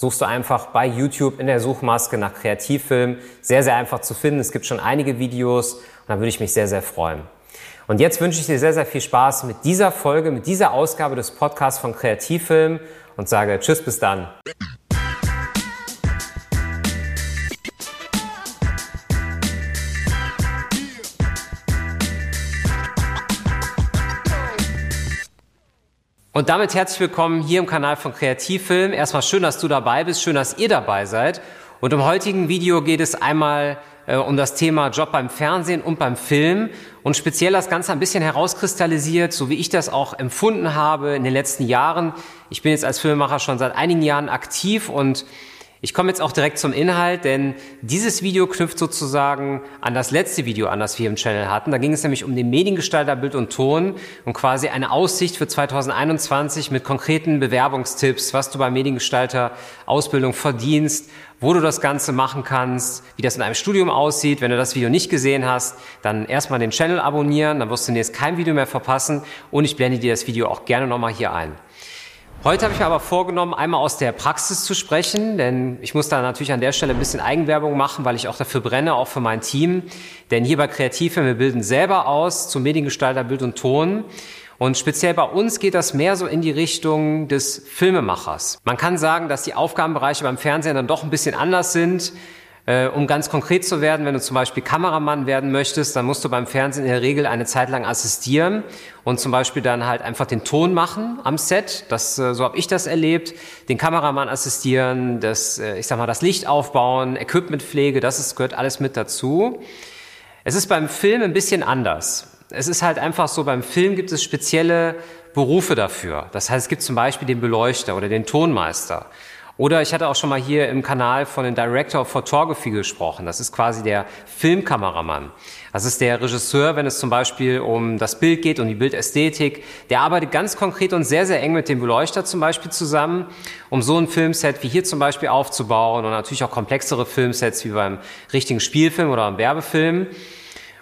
suchst du einfach bei YouTube in der Suchmaske nach Kreativfilm. Sehr, sehr einfach zu finden. Es gibt schon einige Videos und da würde ich mich sehr, sehr freuen. Und jetzt wünsche ich dir sehr, sehr viel Spaß mit dieser Folge, mit dieser Ausgabe des Podcasts von Kreativfilm und sage Tschüss, bis dann. Und damit herzlich willkommen hier im Kanal von Kreativfilm. Erstmal schön, dass du dabei bist, schön, dass ihr dabei seid. Und im heutigen Video geht es einmal äh, um das Thema Job beim Fernsehen und beim Film und speziell das Ganze ein bisschen herauskristallisiert, so wie ich das auch empfunden habe in den letzten Jahren. Ich bin jetzt als Filmemacher schon seit einigen Jahren aktiv und ich komme jetzt auch direkt zum Inhalt, denn dieses Video knüpft sozusagen an das letzte Video an, das wir im Channel hatten. Da ging es nämlich um den Mediengestalter Bild und Ton und quasi eine Aussicht für 2021 mit konkreten Bewerbungstipps, was du beim Mediengestalter Ausbildung verdienst, wo du das Ganze machen kannst, wie das in einem Studium aussieht. Wenn du das Video nicht gesehen hast, dann erstmal den Channel abonnieren, dann wirst du jetzt kein Video mehr verpassen und ich blende dir das Video auch gerne nochmal hier ein. Heute habe ich mir aber vorgenommen, einmal aus der Praxis zu sprechen, denn ich muss da natürlich an der Stelle ein bisschen Eigenwerbung machen, weil ich auch dafür brenne, auch für mein Team. Denn hier bei Kreative, wir bilden selber aus zum Mediengestalter Bild und Ton. Und speziell bei uns geht das mehr so in die Richtung des Filmemachers. Man kann sagen, dass die Aufgabenbereiche beim Fernsehen dann doch ein bisschen anders sind. Äh, um ganz konkret zu werden, wenn du zum Beispiel Kameramann werden möchtest, dann musst du beim Fernsehen in der Regel eine Zeit lang assistieren und zum Beispiel dann halt einfach den Ton machen am Set. Das, äh, so habe ich das erlebt. Den Kameramann assistieren, das, äh, ich sag mal, das Licht aufbauen, Equipmentpflege, das ist, gehört alles mit dazu. Es ist beim Film ein bisschen anders. Es ist halt einfach so, beim Film gibt es spezielle Berufe dafür. Das heißt, es gibt zum Beispiel den Beleuchter oder den Tonmeister. Oder ich hatte auch schon mal hier im Kanal von dem Director of Photography gesprochen. Das ist quasi der Filmkameramann. Das ist der Regisseur, wenn es zum Beispiel um das Bild geht, um die Bildästhetik. Der arbeitet ganz konkret und sehr, sehr eng mit dem Beleuchter zum Beispiel zusammen, um so ein Filmset wie hier zum Beispiel aufzubauen und natürlich auch komplexere Filmsets wie beim richtigen Spielfilm oder beim Werbefilm.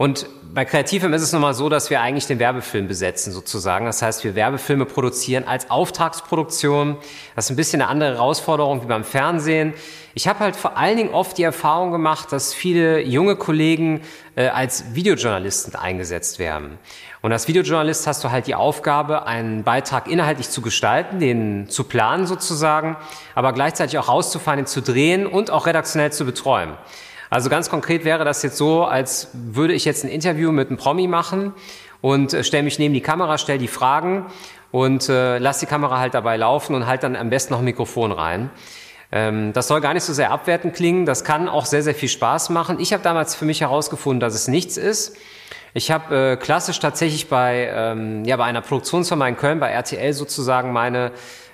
Und bei Kreativfilm ist es nun mal so, dass wir eigentlich den Werbefilm besetzen sozusagen. Das heißt, wir Werbefilme produzieren als Auftragsproduktion. Das ist ein bisschen eine andere Herausforderung wie beim Fernsehen. Ich habe halt vor allen Dingen oft die Erfahrung gemacht, dass viele junge Kollegen äh, als Videojournalisten eingesetzt werden. Und als Videojournalist hast du halt die Aufgabe, einen Beitrag inhaltlich zu gestalten, den zu planen sozusagen, aber gleichzeitig auch rauszufahren, ihn zu drehen und auch redaktionell zu betreuen. Also ganz konkret wäre das jetzt so, als würde ich jetzt ein Interview mit einem Promi machen und äh, stelle mich neben die Kamera, stelle die Fragen und äh, lass die Kamera halt dabei laufen und halt dann am besten noch ein Mikrofon rein. Ähm, das soll gar nicht so sehr abwertend klingen, das kann auch sehr, sehr viel Spaß machen. Ich habe damals für mich herausgefunden, dass es nichts ist. Ich habe äh, klassisch tatsächlich bei, ähm, ja, bei einer Produktionsfirma in Köln, bei RTL sozusagen meine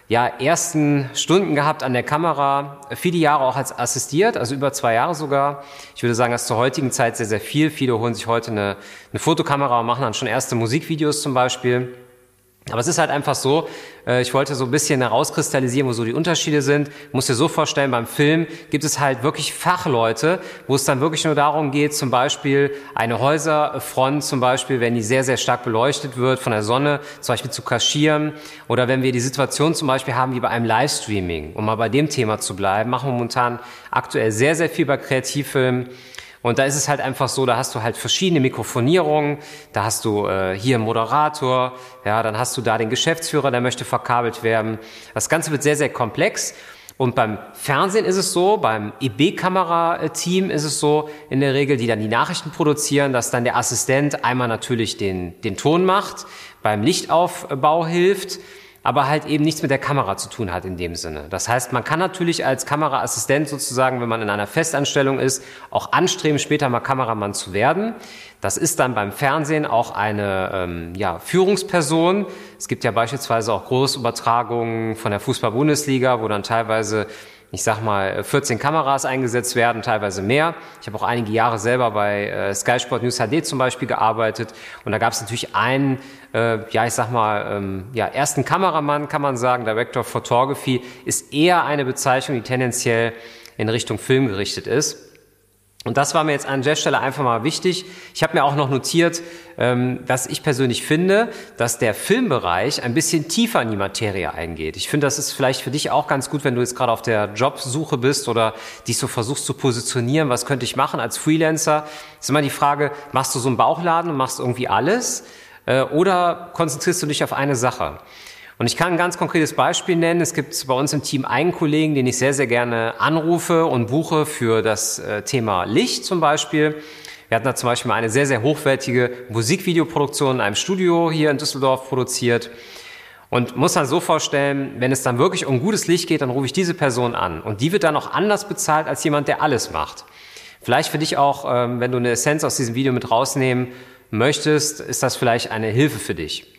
ja, ersten Stunden gehabt an der Kamera, viele Jahre auch als assistiert, also über zwei Jahre sogar. Ich würde sagen, das zur heutigen Zeit sehr, sehr viel. Viele holen sich heute eine, eine Fotokamera und machen dann schon erste Musikvideos zum Beispiel. Aber es ist halt einfach so, äh, ich wollte so ein bisschen herauskristallisieren, wo so die Unterschiede sind. Muss dir so vorstellen, beim Film gibt es halt wirklich Fachleute, wo es dann wirklich nur darum geht, zum Beispiel eine Häuserfront zum Beispiel, wenn die sehr, sehr stark beleuchtet wird von der Sonne, zum Beispiel zu kaschieren. Oder wenn wir die Situation zum Beispiel haben wie bei einem Livestreaming, um mal bei dem Thema zu bleiben, machen wir momentan aktuell sehr, sehr viel bei Kreativfilmen. Und da ist es halt einfach so, da hast du halt verschiedene Mikrofonierungen, da hast du äh, hier einen Moderator, ja, dann hast du da den Geschäftsführer, der möchte verkabelt werden. Das Ganze wird sehr, sehr komplex. Und beim Fernsehen ist es so, beim EB-Kamera-Team ist es so, in der Regel, die dann die Nachrichten produzieren, dass dann der Assistent einmal natürlich den, den Ton macht, beim Lichtaufbau hilft, aber halt eben nichts mit der Kamera zu tun hat in dem Sinne. Das heißt, man kann natürlich als Kameraassistent sozusagen, wenn man in einer Festanstellung ist, auch anstreben, später mal Kameramann zu werden. Das ist dann beim Fernsehen auch eine ähm, ja, Führungsperson. Es gibt ja beispielsweise auch Großübertragungen von der Fußball-Bundesliga, wo dann teilweise ich sag mal, 14 Kameras eingesetzt werden, teilweise mehr. Ich habe auch einige Jahre selber bei äh, Sky Sport News HD zum Beispiel gearbeitet und da gab es natürlich einen, äh, ja, ich sag mal, ähm, ja, ersten Kameramann, kann man sagen, Director of Photography, ist eher eine Bezeichnung, die tendenziell in Richtung Film gerichtet ist. Und das war mir jetzt an der Stelle einfach mal wichtig. Ich habe mir auch noch notiert, ähm, dass ich persönlich finde, dass der Filmbereich ein bisschen tiefer in die Materie eingeht. Ich finde, das ist vielleicht für dich auch ganz gut, wenn du jetzt gerade auf der Jobsuche bist oder dich so versuchst zu positionieren, was könnte ich machen als Freelancer. ist immer die Frage, machst du so einen Bauchladen und machst irgendwie alles äh, oder konzentrierst du dich auf eine Sache? Und ich kann ein ganz konkretes Beispiel nennen. Es gibt bei uns im Team einen Kollegen, den ich sehr, sehr gerne anrufe und buche für das äh, Thema Licht zum Beispiel. Wir hatten da zum Beispiel mal eine sehr, sehr hochwertige Musikvideoproduktion in einem Studio hier in Düsseldorf produziert. Und muss dann so vorstellen, wenn es dann wirklich um gutes Licht geht, dann rufe ich diese Person an. Und die wird dann auch anders bezahlt als jemand, der alles macht. Vielleicht für dich auch, ähm, wenn du eine Essenz aus diesem Video mit rausnehmen möchtest, ist das vielleicht eine Hilfe für dich.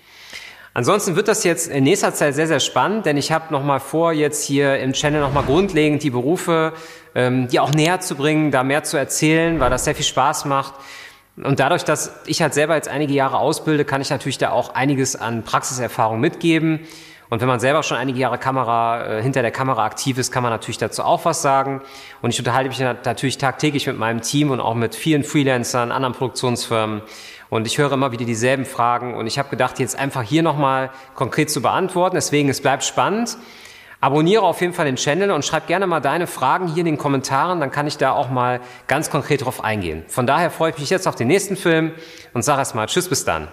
Ansonsten wird das jetzt in nächster Zeit sehr, sehr spannend, denn ich habe nochmal vor, jetzt hier im Channel nochmal grundlegend die Berufe, ähm, die auch näher zu bringen, da mehr zu erzählen, weil das sehr viel Spaß macht. Und dadurch, dass ich halt selber jetzt einige Jahre ausbilde, kann ich natürlich da auch einiges an Praxiserfahrung mitgeben. Und wenn man selber schon einige Jahre Kamera, äh, hinter der Kamera aktiv ist, kann man natürlich dazu auch was sagen. Und ich unterhalte mich natürlich tagtäglich mit meinem Team und auch mit vielen Freelancern, anderen Produktionsfirmen. Und ich höre immer wieder dieselben Fragen und ich habe gedacht, jetzt einfach hier nochmal konkret zu beantworten. Deswegen, es bleibt spannend. Abonniere auf jeden Fall den Channel und schreib gerne mal deine Fragen hier in den Kommentaren, dann kann ich da auch mal ganz konkret drauf eingehen. Von daher freue ich mich jetzt auf den nächsten Film und sage erstmal Tschüss, bis dann.